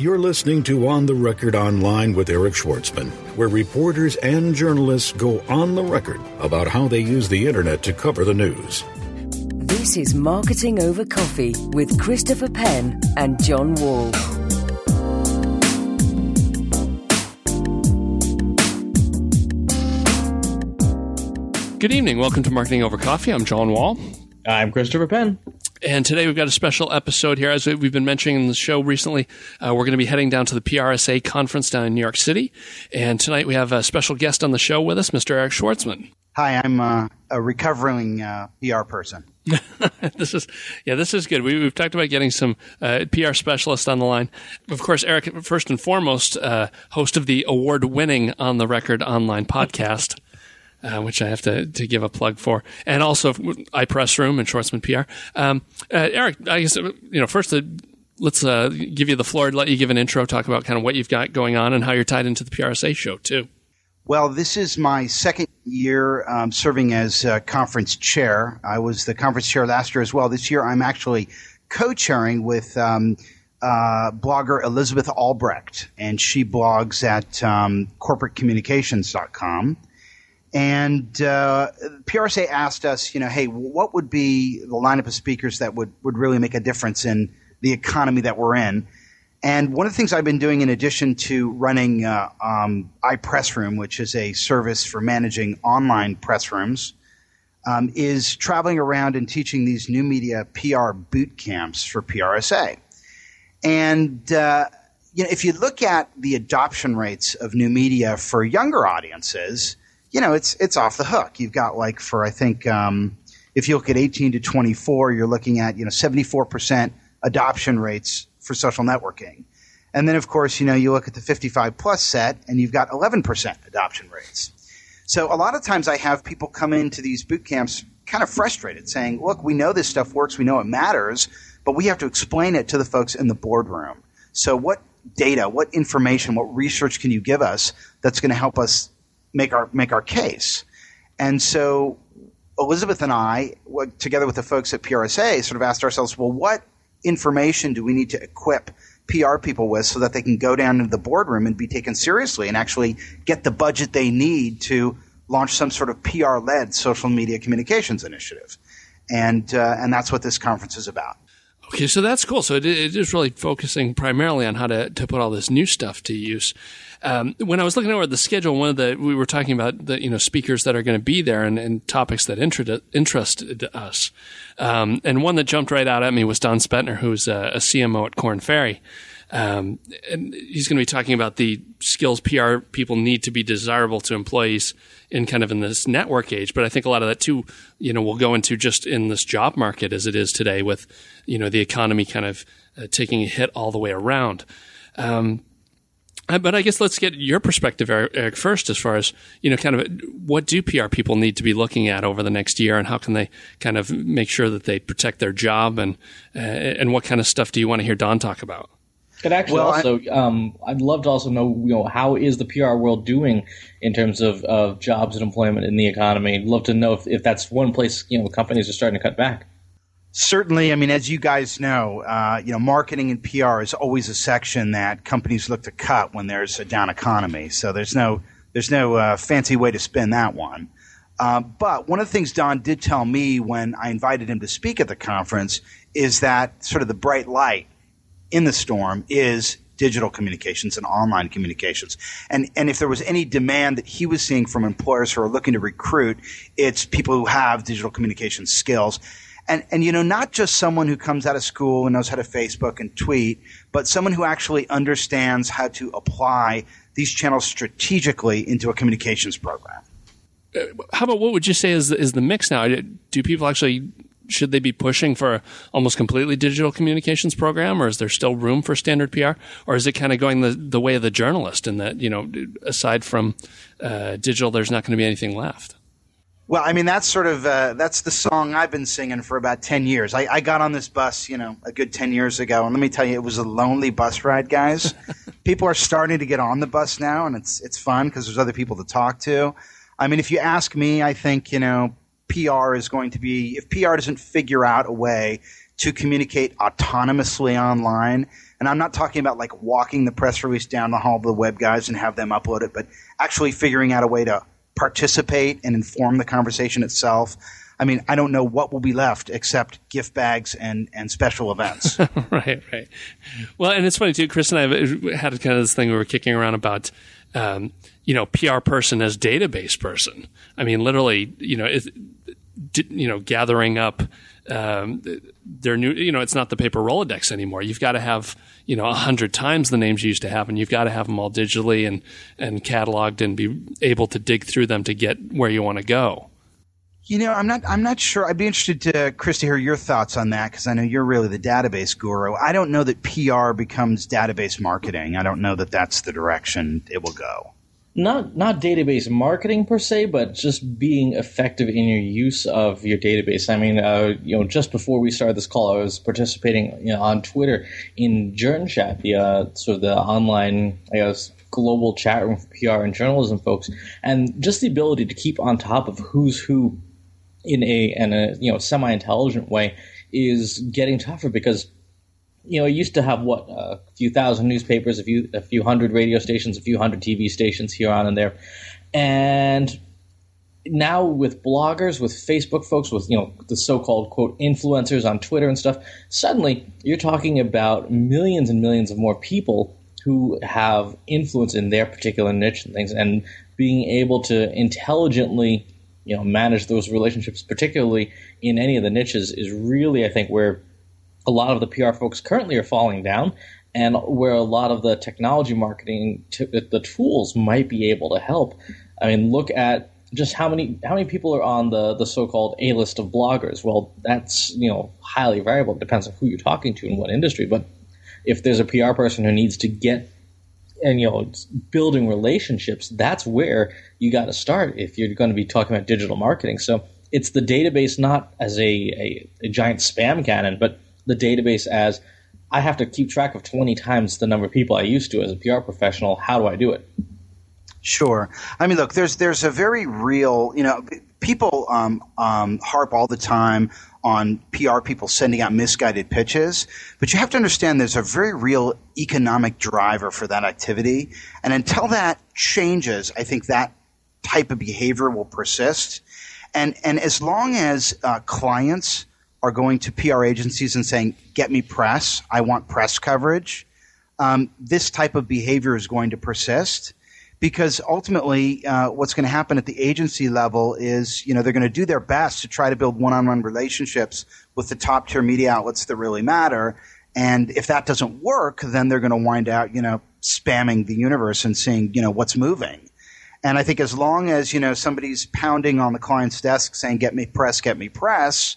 You're listening to On the Record Online with Eric Schwartzman, where reporters and journalists go on the record about how they use the internet to cover the news. This is Marketing Over Coffee with Christopher Penn and John Wall. Good evening. Welcome to Marketing Over Coffee. I'm John Wall. I'm Christopher Penn. And today we've got a special episode here. As we've been mentioning in the show recently, uh, we're going to be heading down to the PRSA conference down in New York City. And tonight we have a special guest on the show with us, Mr. Eric Schwartzman. Hi, I'm uh, a recovering uh, PR person. this is yeah, this is good. We, have talked about getting some uh, PR specialists on the line. Of course, Eric, first and foremost, uh, host of the award-winning On the Record online podcast uh, which I have to, to give a plug for, and also iPressroom and Schwartzman PR. Um, uh, Eric, I guess you know first. Uh, let's uh, give you the floor. Let you give an intro, talk about kind of what you've got going on, and how you're tied into the PRSA show too. Well, this is my second year um, serving as conference chair. I was the conference chair last year as well. This year, I'm actually co-chairing with um, uh, blogger Elizabeth Albrycht, and she blogs at um, corporatecommunications.com. And uh, PRSA asked us, you know, hey, what would be the lineup of speakers that would, would really make a difference in the economy that we're in? And one of the things I've been doing in addition to running uh, um, iPressroom, which is a service for managing online press rooms, um, is traveling around and teaching these new media PR boot camps for PRSA. And uh, you know, if you look at the adoption rates of new media for younger audiences, you know, it's it's off the hook. You've got like for I think um, if you look at 18 to 24, you're looking at you know 74 percent adoption rates for social networking, and then of course you know you look at the 55 plus set and you've got 11 percent adoption rates. So a lot of times I have people come into these boot camps kind of frustrated, saying, "Look, we know this stuff works, we know it matters, but we have to explain it to the folks in the boardroom." So what data, what information, what research can you give us that's going to help us make our make our case. And so Elizabeth and I, together with the folks at PRSA, sort of asked ourselves, well, what information do we need to equip PR people with so that they can go down into the boardroom and be taken seriously and actually get the budget they need to launch some sort of PR led social media communications initiative? And, uh, and that's what this conference is about. Okay, so that's cool. So it, it is really focusing primarily on how to, to put all this new stuff to use. Um, when I was looking over the schedule, one of the we were talking about the you know speakers that are going to be there and, and topics that interested, interested us. Um, and one that jumped right out at me was Don Spetner, who's a, a CMO at Korn Ferry. Um, and he's going to be talking about the skills PR people need to be desirable to employees in kind of in this network age. But I think a lot of that too, you know, will go into just in this job market as it is today with, you know, the economy kind of uh, taking a hit all the way around. Um, but I guess let's get your perspective, Eric, first, as far as you know, kind of what do PR people need to be looking at over the next year, and how can they kind of make sure that they protect their job, and uh, and what kind of stuff do you want to hear Don talk about? Could actually well, also, I, um, I'd love to also know, you know, how is the PR world doing in terms of, of jobs and employment in the economy? I'd love to know if, if that's one place, you know, companies are starting to cut back. Certainly, I mean, as you guys know, uh, you know, marketing and PR is always a section that companies look to cut when there's a down economy. So there's no there's no uh, fancy way to spin that one. Uh, but one of the things Don did tell me when I invited him to speak at the conference is that sort of the bright light in the storm is digital communications and online communications. And, and if there was any demand that he was seeing from employers who are looking to recruit, it's people who have digital communication skills and and you know not just someone who comes out of school and knows how to Facebook and tweet, but someone who actually understands how to apply these channels strategically into a communications program. Uh, how about what would you say is is the mix now? Do people actually should they be pushing for almost completely digital communications program, or is there still room for standard PR, or is it kind of going the, the way of the journalist in that you know aside from uh, digital, there's not going to be anything left? Well, I mean, that's sort of uh, that's the song I've been singing for about ten years. I, I, got on this bus, you know, a good ten years ago, and let me tell you, it was a lonely bus ride, guys. people are starting to get on the bus now, and it's it's fun because there's other people to talk to. I mean, if you ask me, I think you know, PR is going to be if PR doesn't figure out a way to communicate autonomously online. And I'm not talking about like walking the press release down the hall to the web guys and have them upload it, but actually figuring out a way to participate and inform the conversation itself. I mean, I don't know what will be left except gift bags and, and special events. right, right. Well, and it's funny too. Chris and I had kind of this thing we were kicking around about, um, you know, PR person as database person. I mean, literally, you know, you know, gathering up um, their new, you know, it's not the paper Rolodex anymore. You've got to have, you know, a hundred times the names you used to have, and you've got to have them all digitally and and cataloged and be able to dig through them to get where you want to go. You know, I'm not. I'm not sure. I'd be interested to Chris to hear your thoughts on that because I know you're really the database guru. I don't know that PR becomes database marketing. I don't know that that's the direction it will go not not database marketing per se, but just being effective in your use of your database. I mean, uh, you know, just before we started this call, I was participating you know, on Twitter in JournChat, the uh, sort of the online, I guess, global chat room for PR and journalism folks, and just the ability to keep on top of who's who in a in a you know semi intelligent way is getting tougher because you know, it used to have what a few thousand newspapers, a few a few hundred radio stations, a few hundred TV stations here on and there, and now with bloggers, with Facebook folks, with you know the so-called quote influencers on Twitter and stuff, suddenly you're talking about millions and millions of more people who have influence in their particular niche and things, and being able to intelligently you know manage those relationships, particularly in any of the niches, is really I think where a lot of the PR folks currently are falling down, and where a lot of the technology marketing, t- the tools might be able to help. I mean, look at just how many how many people are on the the so-called A list of bloggers. Well, that's you know highly variable. It depends on who you're talking to and what industry. But if there's a PR person who needs to get and you know building relationships, that's where you got to start if you're going to be talking about digital marketing. So it's the database not as a, a, a giant spam cannon, but the database as I have to keep track of 20 times the number of people I used to as a PR professional. How do I do it? Sure. I mean, look, there's there's a very real, you know, people um, um, harp all the time on PR people sending out misguided pitches, but you have to understand there's a very real economic driver for that activity, and until that changes, I think that type of behavior will persist. And and as long as uh, clients are going to PR agencies and saying, "Get me press. I want press coverage." Um, this type of behavior is going to persist because ultimately, uh, what's going to happen at the agency level is, you know, they're going to do their best to try to build one-on-one relationships with the top-tier media outlets that really matter. And if that doesn't work, then they're going to wind out, you know, spamming the universe and seeing, you know, what's moving. And I think as long as, you know, somebody's pounding on the client's desk saying, get me press, get me press,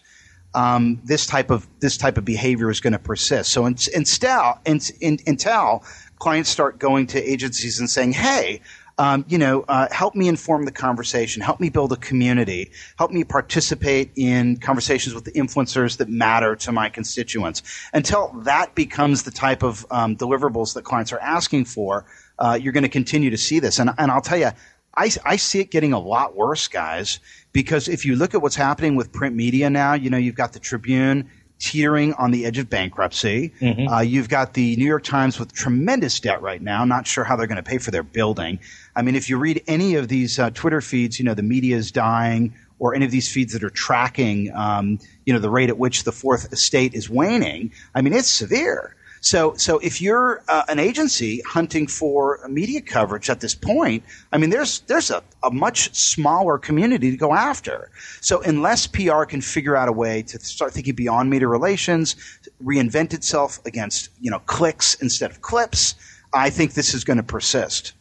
um, this type of this type of behavior is going to persist. So in, instead, in, in, until clients start going to agencies and saying, "Hey, um, you know, uh, help me inform the conversation, help me build a community, help me participate in conversations with the influencers that matter to my constituents." Until that becomes the type of um, deliverables that clients are asking for, uh, you're going to continue to see this. And, and I'll tell you, I, I see it getting a lot worse, guys, because if you look at what's happening with print media now, you know, you've got the Tribune teetering on the edge of bankruptcy. Mm-hmm. Uh, you've got the New York Times with tremendous debt right now, not sure how they're going to pay for their building. I mean, if you read any of these uh, Twitter feeds, you know, the media is dying, or any of these feeds that are tracking, um, you know, the rate at which the fourth estate is waning. I mean, it's severe. So, so if you're uh, an agency hunting for media coverage at this point, I mean, there's there's a, a much smaller community to go after. So, unless PR can figure out a way to start thinking beyond media relations, reinvent itself against you know clicks instead of clips, I think this is going to persist.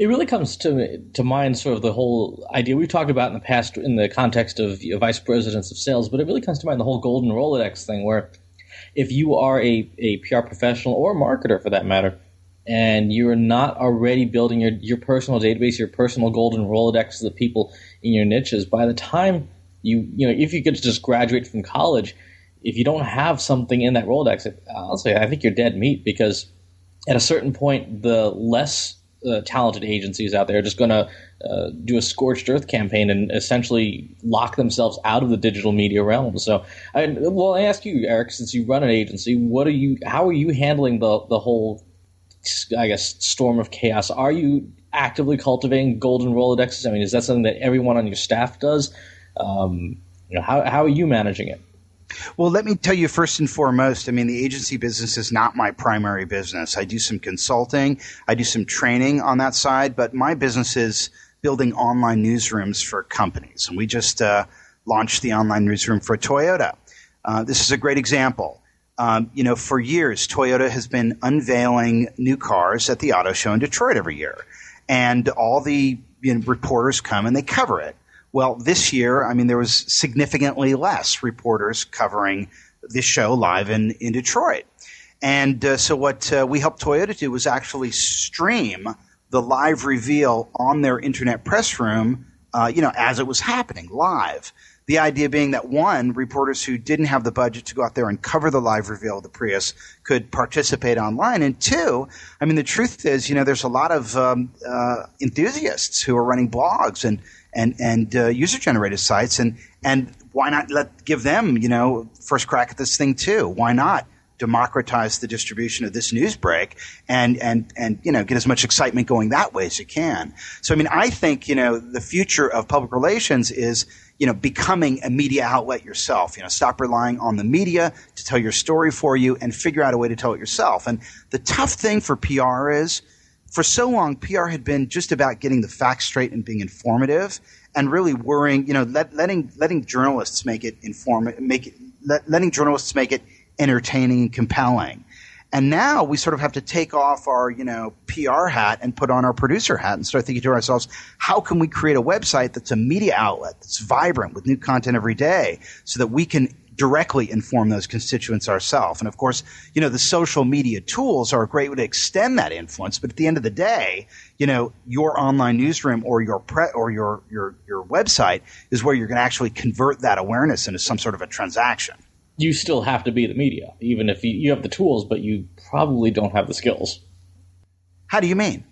It really comes to to mind sort of the whole idea we've talked about in the past in the context of you know, vice presidents of sales, but it really comes to mind the whole golden Rolodex thing where if you are a, a PR professional or a marketer for that matter, and you're not already building your, your personal database, your personal golden Rolodex of the people in your niches, by the time you, you know, if you could just graduate from college, if you don't have something in that Rolodex, I'll say I think you're dead meat because at a certain point, the less uh, talented agencies out there just going to uh, do a scorched earth campaign and essentially lock themselves out of the digital media realm. So, I, well, I ask you, Eric, since you run an agency, what are you? How are you handling the the whole, I guess, storm of chaos? Are you actively cultivating golden rolodexes? I mean, is that something that everyone on your staff does? Um, you know, how how are you managing it? Well, let me tell you first and foremost, I mean, the agency business is not my primary business. I do some consulting, I do some training on that side, but my business is building online newsrooms for companies. And we just uh, launched the online newsroom for Toyota. Uh, this is a great example. Um, you know, for years, Toyota has been unveiling new cars at the auto show in Detroit every year. And all the you know, reporters come and they cover it. Well, this year, I mean, there was significantly less reporters covering this show live in, in Detroit. And uh, so, what uh, we helped Toyota do was actually stream the live reveal on their internet press room, uh, you know, as it was happening live. The idea being that one, reporters who didn't have the budget to go out there and cover the live reveal of the Prius could participate online. And two, I mean, the truth is, you know, there's a lot of um, uh, enthusiasts who are running blogs and and and uh, user generated sites, and and why not let give them, you know, first crack at this thing too? Why not? democratize the distribution of this news break and, and, and, you know, get as much excitement going that way as you can. So, I mean, I think, you know, the future of public relations is, you know, becoming a media outlet yourself. You know, stop relying on the media to tell your story for you and figure out a way to tell it yourself. And the tough thing for PR is, for so long, PR had been just about getting the facts straight and being informative, and really worrying, you know, let, letting letting journalists make it inform, make it, let, letting journalists make it entertaining and compelling. And now we sort of have to take off our, you know, PR hat and put on our producer hat and start thinking to ourselves, how can we create a website that's a media outlet that's vibrant with new content every day so that we can directly inform those constituents ourselves. And of course, you know, the social media tools are a great way to extend that influence. But at the end of the day, you know, your online newsroom or your pre- or your, your, your website is where you're going to actually convert that awareness into some sort of a transaction you still have to be the media, even if you, you have the tools, but you probably don't have the skills. How do you mean?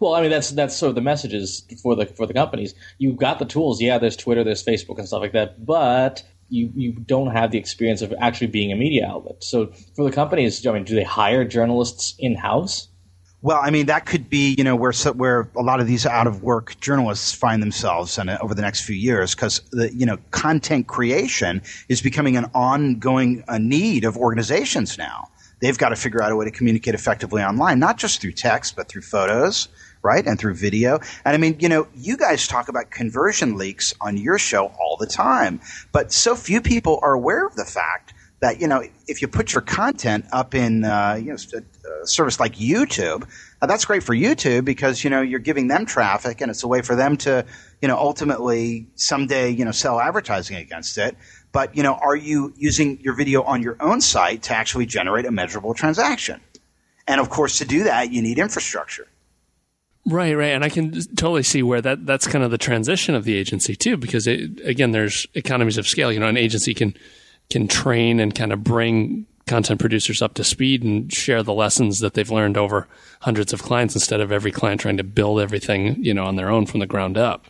Well, I mean that's that's sort of the messages for the for the companies. You've got the tools. Yeah, there's Twitter, there's Facebook, and stuff like that, but you you don't have the experience of actually being a media outlet. So for the companies, I mean, do they hire journalists in house? Well, I mean, that could be, you know, where where a lot of these out of work journalists find themselves in, over the next few years, because the, you know, content creation is becoming an ongoing a need of organizations now. They've got to figure out a way to communicate effectively online, not just through text, but through photos, right, and through video. And I mean, you know, you guys talk about conversion leaks on your show all the time, but so few people are aware of the fact that you know if you put your content up in uh, you know a service like YouTube, uh, that's great for YouTube because you know you're giving them traffic and it's a way for them to you know ultimately someday you know sell advertising against it. But you know, are you using your video on your own site to actually generate a measurable transaction? And of course, to do that, you need infrastructure. Right, right, and I can totally see where that that's kind of the transition of the agency too, because it, again, there's economies of scale. You know, an agency can can train and kind of bring content producers up to speed and share the lessons that they've learned over hundreds of clients instead of every client trying to build everything, you know, on their own from the ground up.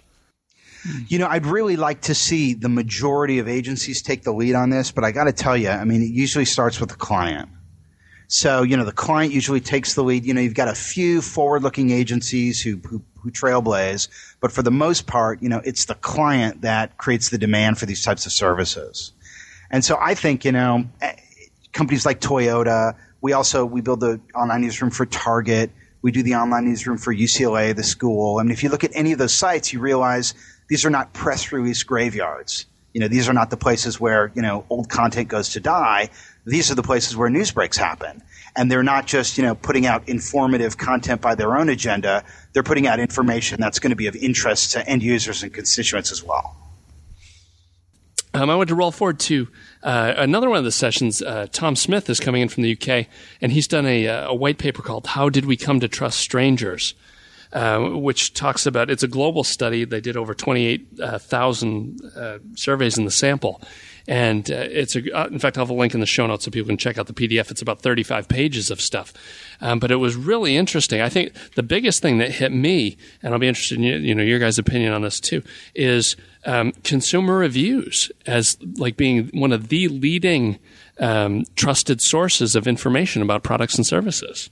You know, I'd really like to see the majority of agencies take the lead on this, but I got to tell you, I mean, it usually starts with the client. So, you know, the client usually takes the lead. You know, you've got a few forward looking agencies who, who, who trailblaze, but for the most part, you know, it's the client that creates the demand for these types of services. And so I think, you know, eh, companies like Toyota, we also, we build the online newsroom for Target. We do the online newsroom for UCLA, the school. I mean, if you look at any of those sites, you realize these are not press release graveyards. You know, these are not the places where, you know, old content goes to die. These are the places where news breaks happen. And they're not just, you know, putting out informative content by their own agenda. They're putting out information that's going to be of interest to end users and constituents as well. Um, I want to roll forward to uh, another one of the sessions. Uh, Tom Smith is coming in from the UK, and he's done a, a white paper called "How Did We Come to Trust Strangers," uh, which talks about it's a global study. They did over twenty eight thousand uh, surveys in the sample, And uh, it's a, uh, in fact, I'll have a link in the show notes so people can check out the PDF. It's about 35 pages of stuff. Um, but it was really interesting. I think the biggest thing that hit me, and I'll be interested in you know your guys' opinion on this too, is um, consumer reviews as like being one of the leading um, trusted sources of information about products and services.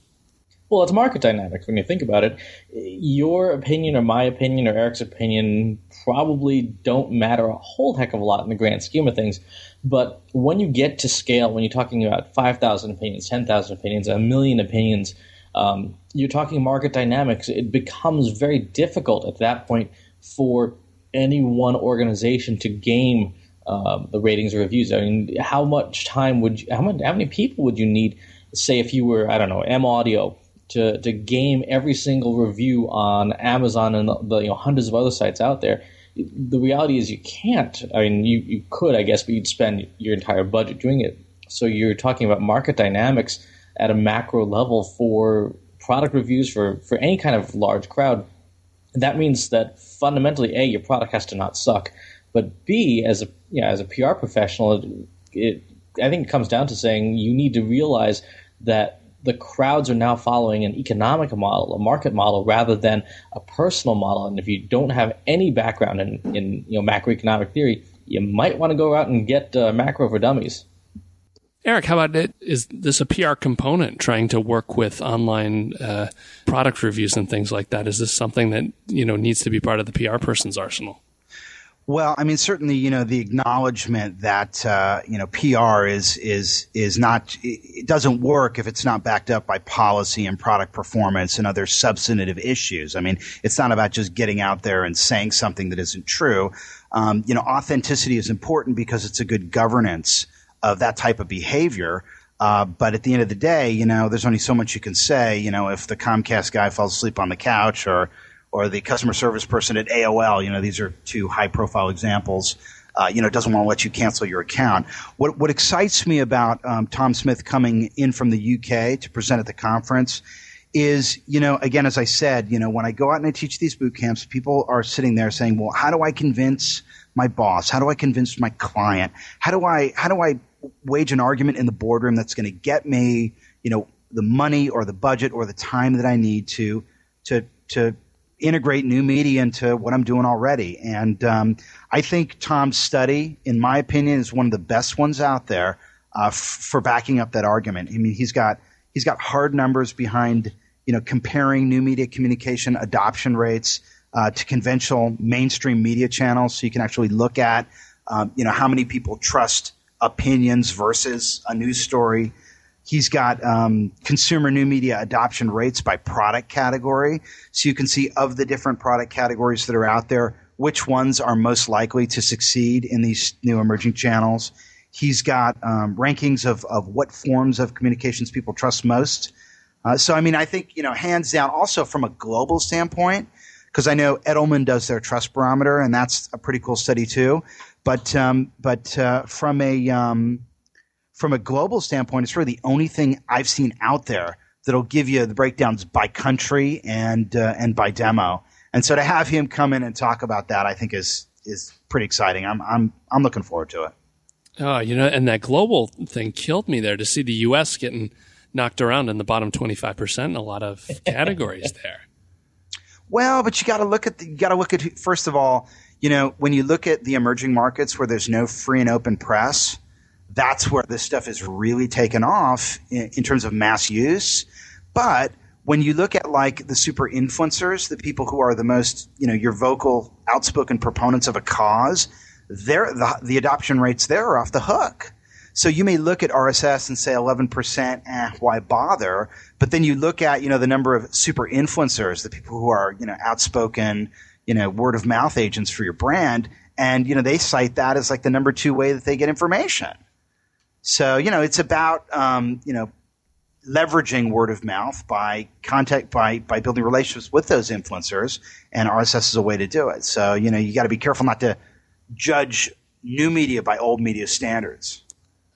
Well, it's market dynamics when you think about it. Your opinion or my opinion or Eric's opinion probably don't matter a whole heck of a lot in the grand scheme of things. But when you get to scale, when you're talking about 5,000 opinions, 10,000 opinions, a million opinions, um, you're talking market dynamics. It becomes very difficult at that point for any one organization to game uh, the ratings or reviews. I mean, how much time would you, how, many, how many people would you need? Say if you were, I don't know, M Audio to to game every single review on Amazon and the, the you know, hundreds of other sites out there. The reality is you can't. I mean, you, you could, I guess, but you'd spend your entire budget doing it. So you're talking about market dynamics at a macro level for product reviews for, for any kind of large crowd. That means that fundamentally, A, your product has to not suck. But B, as a you know, as a PR professional, it, it I think it comes down to saying you need to realize that the crowds are now following an economic model, a market model, rather than a personal model. And if you don't have any background in, in you know macroeconomic theory, you might want to go out and get uh, macro for dummies. Eric, how about it? Is this a PR component trying to work with online uh, product reviews and things like that? Is this something that you know needs to be part of the PR person's arsenal? Well, I mean, certainly, you know, the acknowledgement that uh, you know PR is is is not it doesn't work if it's not backed up by policy and product performance and other substantive issues. I mean, it's not about just getting out there and saying something that isn't true. Um, you know, authenticity is important because it's a good governance of that type of behavior. Uh, but at the end of the day, you know, there's only so much you can say. You know, if the Comcast guy falls asleep on the couch or or the customer service person at AOL. You know, these are two high profile examples. Uh, you know, doesn't want to let you cancel your account. What what excites me about um, Tom Smith coming in from the UK to present at the conference is, you know, again, as I said, you know, when I go out and I teach these boot camps, people are sitting there saying, well, how do I convince my boss? How do I convince my client? How do I how do I wage an argument in the boardroom that's going to get me, you know, the money or the budget or the time that I need to to to integrate new media into what I'm doing already. And um, I think Tom's study, in my opinion, is one of the best ones out there uh, f- for backing up that argument. I mean, he's got he's got hard numbers behind you know comparing new media communication adoption rates uh, to conventional mainstream media channels, so you can actually look at um, you know how many people trust opinions versus a news story. He's got um, consumer new media adoption rates by product category. So you can see of the different product categories that are out there, which ones are most likely to succeed in these new emerging channels. He's got um, rankings of, of what forms of communications people trust most. Uh, so, I mean, I think, you know, hands down, also from a global standpoint, because I know Edelman does their trust barometer, and that's a pretty cool study too. But, um, but uh, from a, um, from a global standpoint, it's really the only thing I've seen out there that'll give you the breakdowns by country and uh, and by demo. And so to have him come in and talk about that, I think is is pretty exciting. I'm I'm I'm looking forward to it. Oh, you know, and that global thing killed me there to see the U.S. getting knocked around in the bottom twenty five percent in a lot of categories there. Well, but you got to look at the, you got to look at first of all, you know, when you look at the emerging markets where there's no free and open press that's where this stuff is really taken off in, in terms of mass use. But when you look at like the super influencers, the people who are the most, you know, your vocal, outspoken proponents of a cause, they're, the, the adoption rates there are off the hook. So you may look at RSS and say 11%, eh, why bother? But then you look at, you know, the number of super influencers, the people who are, you know, outspoken, you know, word of mouth agents for your brand. And, you know, they cite that as like the number two way that they get information. So you know, it's about um, you know leveraging word of mouth by contact by by building relationships with those influencers, and RSS is a way to do it. So you know, you got to be careful not to judge new media by old media standards.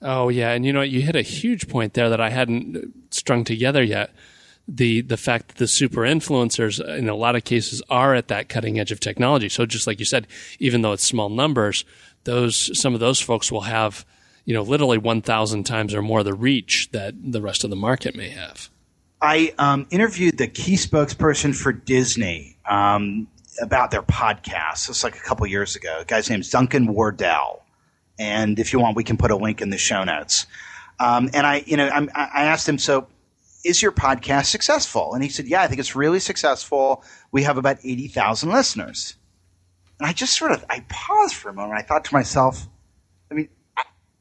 Oh yeah, and you know you hit a huge point there that I hadn't strung together yet. The the fact that the super influencers in a lot of cases are at that cutting edge of technology. So just like you said, even though it's small numbers, those some of those folks will have you know literally 1,000 times or more the reach that the rest of the market may have. I um, interviewed the key spokesperson for Disney um, about their podcast. It's like a couple years ago. The guy's name's Duncan Wardle, and if you want, we can put a link in the show notes. Um, and I, you know, I'm, I asked him, so is your podcast successful? And he said, yeah, I think it's really successful. We have about eighty thousand listeners. And I just sort of I paused for a moment. I thought to myself,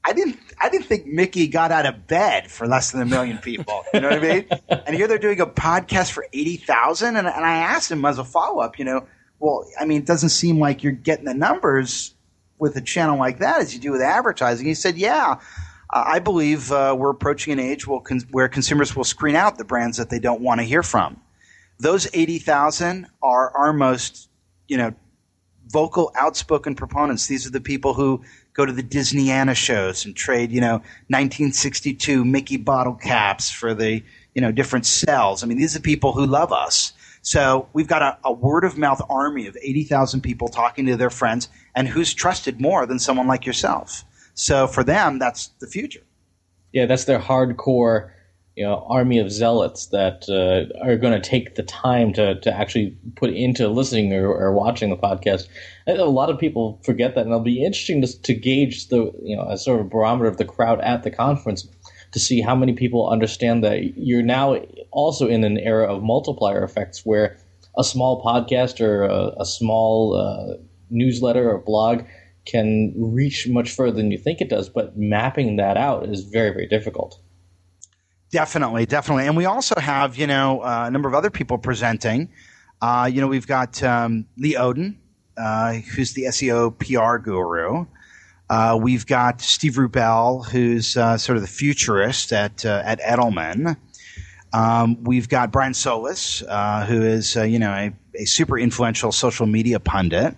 I, didn't I didn't think Mickey got out of bed for less than a million people. You know what I mean? And here they're doing a podcast for eighty thousand, and, and I asked him as a follow up, you know, well, I mean, it doesn't seem like you're getting the numbers with a channel like that as you do with advertising. He said, yeah. Uh, I believe uh, we're approaching an age con- where consumers will screen out the brands that they don't want to hear from. Those 80,000 are our most, you know, vocal, outspoken proponents. These are the people who go to the Disneyana shows and trade, you know, 1962 Mickey bottle caps for the, you know, different cells. I mean, these are people who love us. So we've got a, a word of mouth army of 80,000 people talking to their friends and who's trusted more than someone like yourself. So for them, that's the future. Yeah, that's their hardcore you know army of zealots that uh, are going to take the time to, to actually put into listening or, or, watching the podcast. A lot of people forget that, and it'll be interesting to, to gauge the you know a sort of barometer of the crowd at the conference to see how many people understand that you're now also in an era of multiplier effects where a small podcast or a, a small uh, newsletter or blog can reach much further than you think it does, but mapping that out is very, very difficult. Definitely, definitely. And we also have, you know, uh, a number of other people presenting. Uh, you know, we've got um, Lee Odden, uh, who's the SEO PR guru. Uh, we've got Steve Rubel, who's uh, sort of the futurist at uh, at Edelman. Um, we've got Brian Solis, who is, you know, a, a, super influential social media pundit.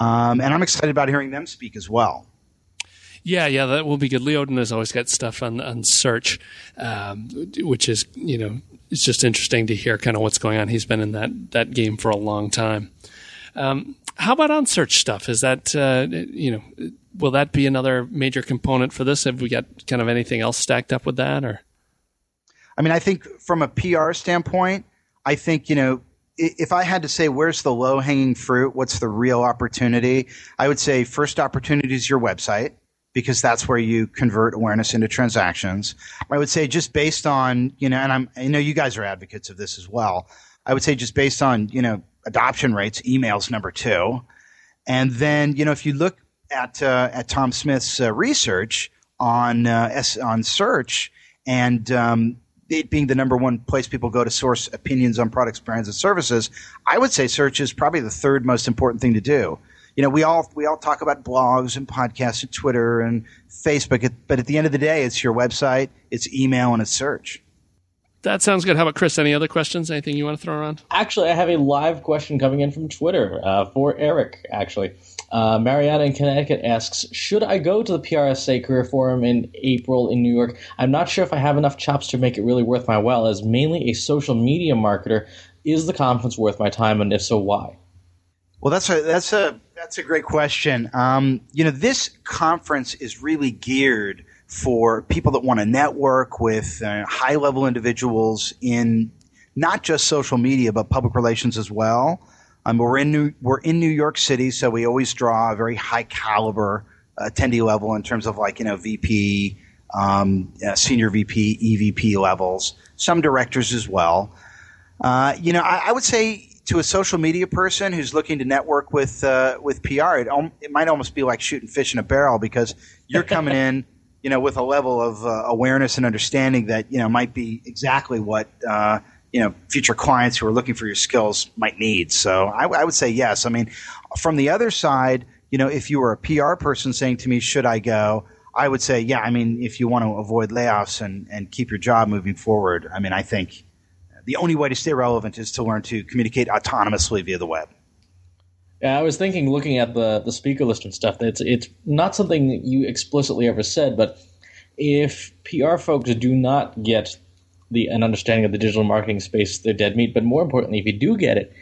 Um, and I'm excited about hearing them speak as well. Yeah, yeah, that will be good. Lee Odden has always got stuff on on search, um, which is you know it's just interesting to hear kind of what's going on. He's been in that that game for a long time. Um, how about on search stuff? Is that uh, you know will that be another major component for this? Have we got kind of anything else stacked up with that or? I mean, I think from a PR standpoint, I think you know if I had to say where's the low hanging fruit, what's the real opportunity? I would say first opportunity is your website because that's where you convert awareness into transactions. I would say just based on, you know, and I'm, I know you guys are advocates of this as well. I would say just based on, you know, adoption rates, emails number two. And then, you know, if you look at, uh, at Tom Smith's uh, research on, uh, S- on search and, um, it being the number one place people go to source opinions on products, brands, and services, I would say search is probably the third most important thing to do you know, we all we all talk about blogs and podcasts and Twitter and Facebook, but at the end of the day, it's your website, it's email, and it's search. That sounds good. How about Chris? Any other questions? Anything you want to throw around? Actually, I have a live question coming in from Twitter uh, for Eric. Actually, uh, Mariana in Connecticut asks, "Should I go to the PRSA Career Forum in April in New York? I'm not sure if I have enough chops to make it really worth my while. As mainly a social media marketer, is the conference worth my time, and if so, why?" Well, that's a that's a that's a great question. Um, you know, this conference is really geared for people that want to network with uh, high level individuals in not just social media but public relations as well. Um, we're in New, we're in New York City, so we always draw a very high caliber attendee level in terms of like you know VP, um, uh, senior VP, EVP levels, some directors as well. Uh, you know, I, I would say to a social media person who's looking to network with uh, with PR, it, it might almost be like shooting fish in a barrel because you're coming in, you know, with a level of uh, awareness and understanding that you know might be exactly what uh, you know future clients who are looking for your skills might need. So I, I would say yes. I mean, from the other side, you know, if you were a PR person saying to me, "Should I go?" I would say, yeah. I mean, if you want to avoid layoffs and, and keep your job moving forward, I mean, I think the only way to stay relevant is to learn to communicate autonomously via the web. Yeah, I was thinking, looking at the the speaker list and stuff, it's it's not something you explicitly ever said, but if PR folks do not get the an understanding of the digital marketing space, they're dead meat. But more importantly, if you do get it,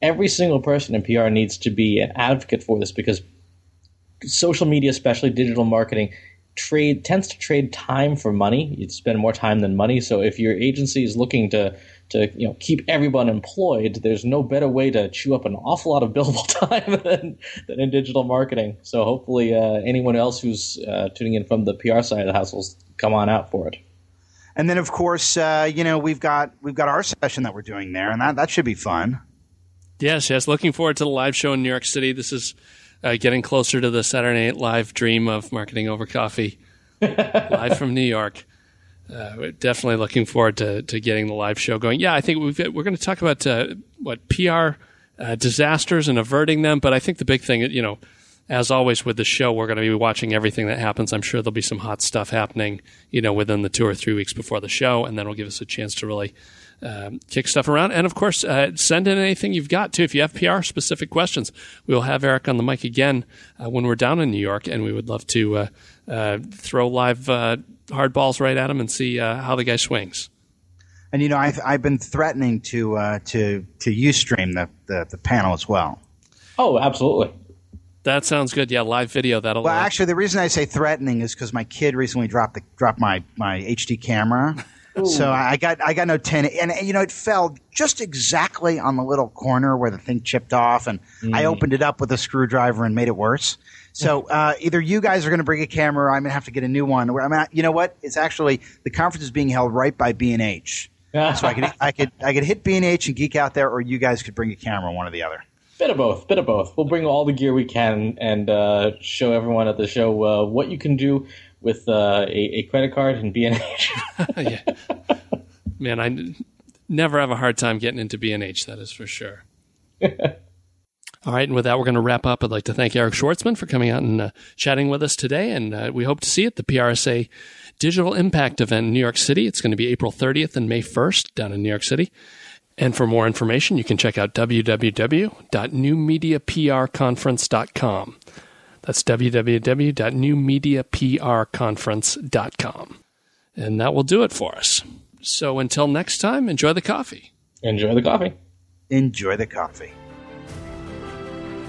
every single person in PR needs to be an advocate for this because social media, especially digital marketing, trade tends to trade time for money. You spend more time than money. So if your agency is looking to to you know keep everyone employed, there's no better way to chew up an awful lot of billable time than, than in digital marketing. So hopefully, uh, anyone else who's uh, tuning in from the PR side of the house will come on out for it. And then, of course, uh, you know we've got we've got our session that we're doing there, and that that should be fun. Yes, yes. Looking forward to the live show in New York City. This is uh, getting closer to the Saturday Night Live dream of marketing over coffee, live from New York. Uh, definitely looking forward to, to getting the live show going. Yeah, I think we've, we're going to talk about uh, what PR uh, disasters and averting them. But I think the big thing, you know, as always with the show, we're going to be watching everything that happens. I'm sure there'll be some hot stuff happening, you know, within the two or three weeks before the show, and then it'll give us a chance to really um, kick stuff around. And of course, uh, send in anything you've got too. If you have PR specific questions, we will have Eric on the mic again uh, when we're down in New York, and we would love to uh, uh throw live uh, hard balls right at him and see uh, how the guy swings. And you know, I've, I've been threatening to uh, to to UStream the, the the panel as well. Oh, absolutely. That sounds good. Yeah, live video. That'll. Well, actually, the reason I say threatening is because my kid recently dropped the dropped my my HD camera. So I got I got no ten, and, and, you know it fell just exactly on the little corner where the thing chipped off, and mm. I opened it up with a screwdriver and made it worse. So uh, either you guys are going to bring a camera, or I'm going to have to get a new one. I mean, you know what? It's actually the conference is being held right by B and H, so I could I could I could hit B and H and geek out there, or you guys could bring a camera, one or the other. Bit of both. Bit of both. We'll bring all the gear we can and uh, show everyone at the show uh, what you can do with uh, a, a, credit card and B&H. yeah. Man, I n- never have a hard time getting into B&H, that is for sure. All right, and with that, we're going to wrap up. I'd like to thank Eric Schwartzman for coming out and uh, chatting with us today, and uh, we hope to see you at the PRSA Digital Impact event in New York City. It's going to be April 30th and May 1st down in New York City. And for more information, you can check out www.newmediaprconference.com. That's www.newmediaprconference.com. And that will do it for us. So until next time, enjoy the coffee. Enjoy the coffee. Enjoy the coffee.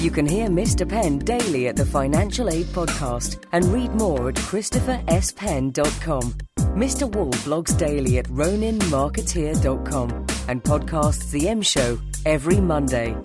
you can hear Mr. Penn daily at the Financial Aid Podcast and read more at ChristopherSPenn.com. Mr. Wall blogs daily at RoninMarketeer.com and podcasts The M Show every Monday.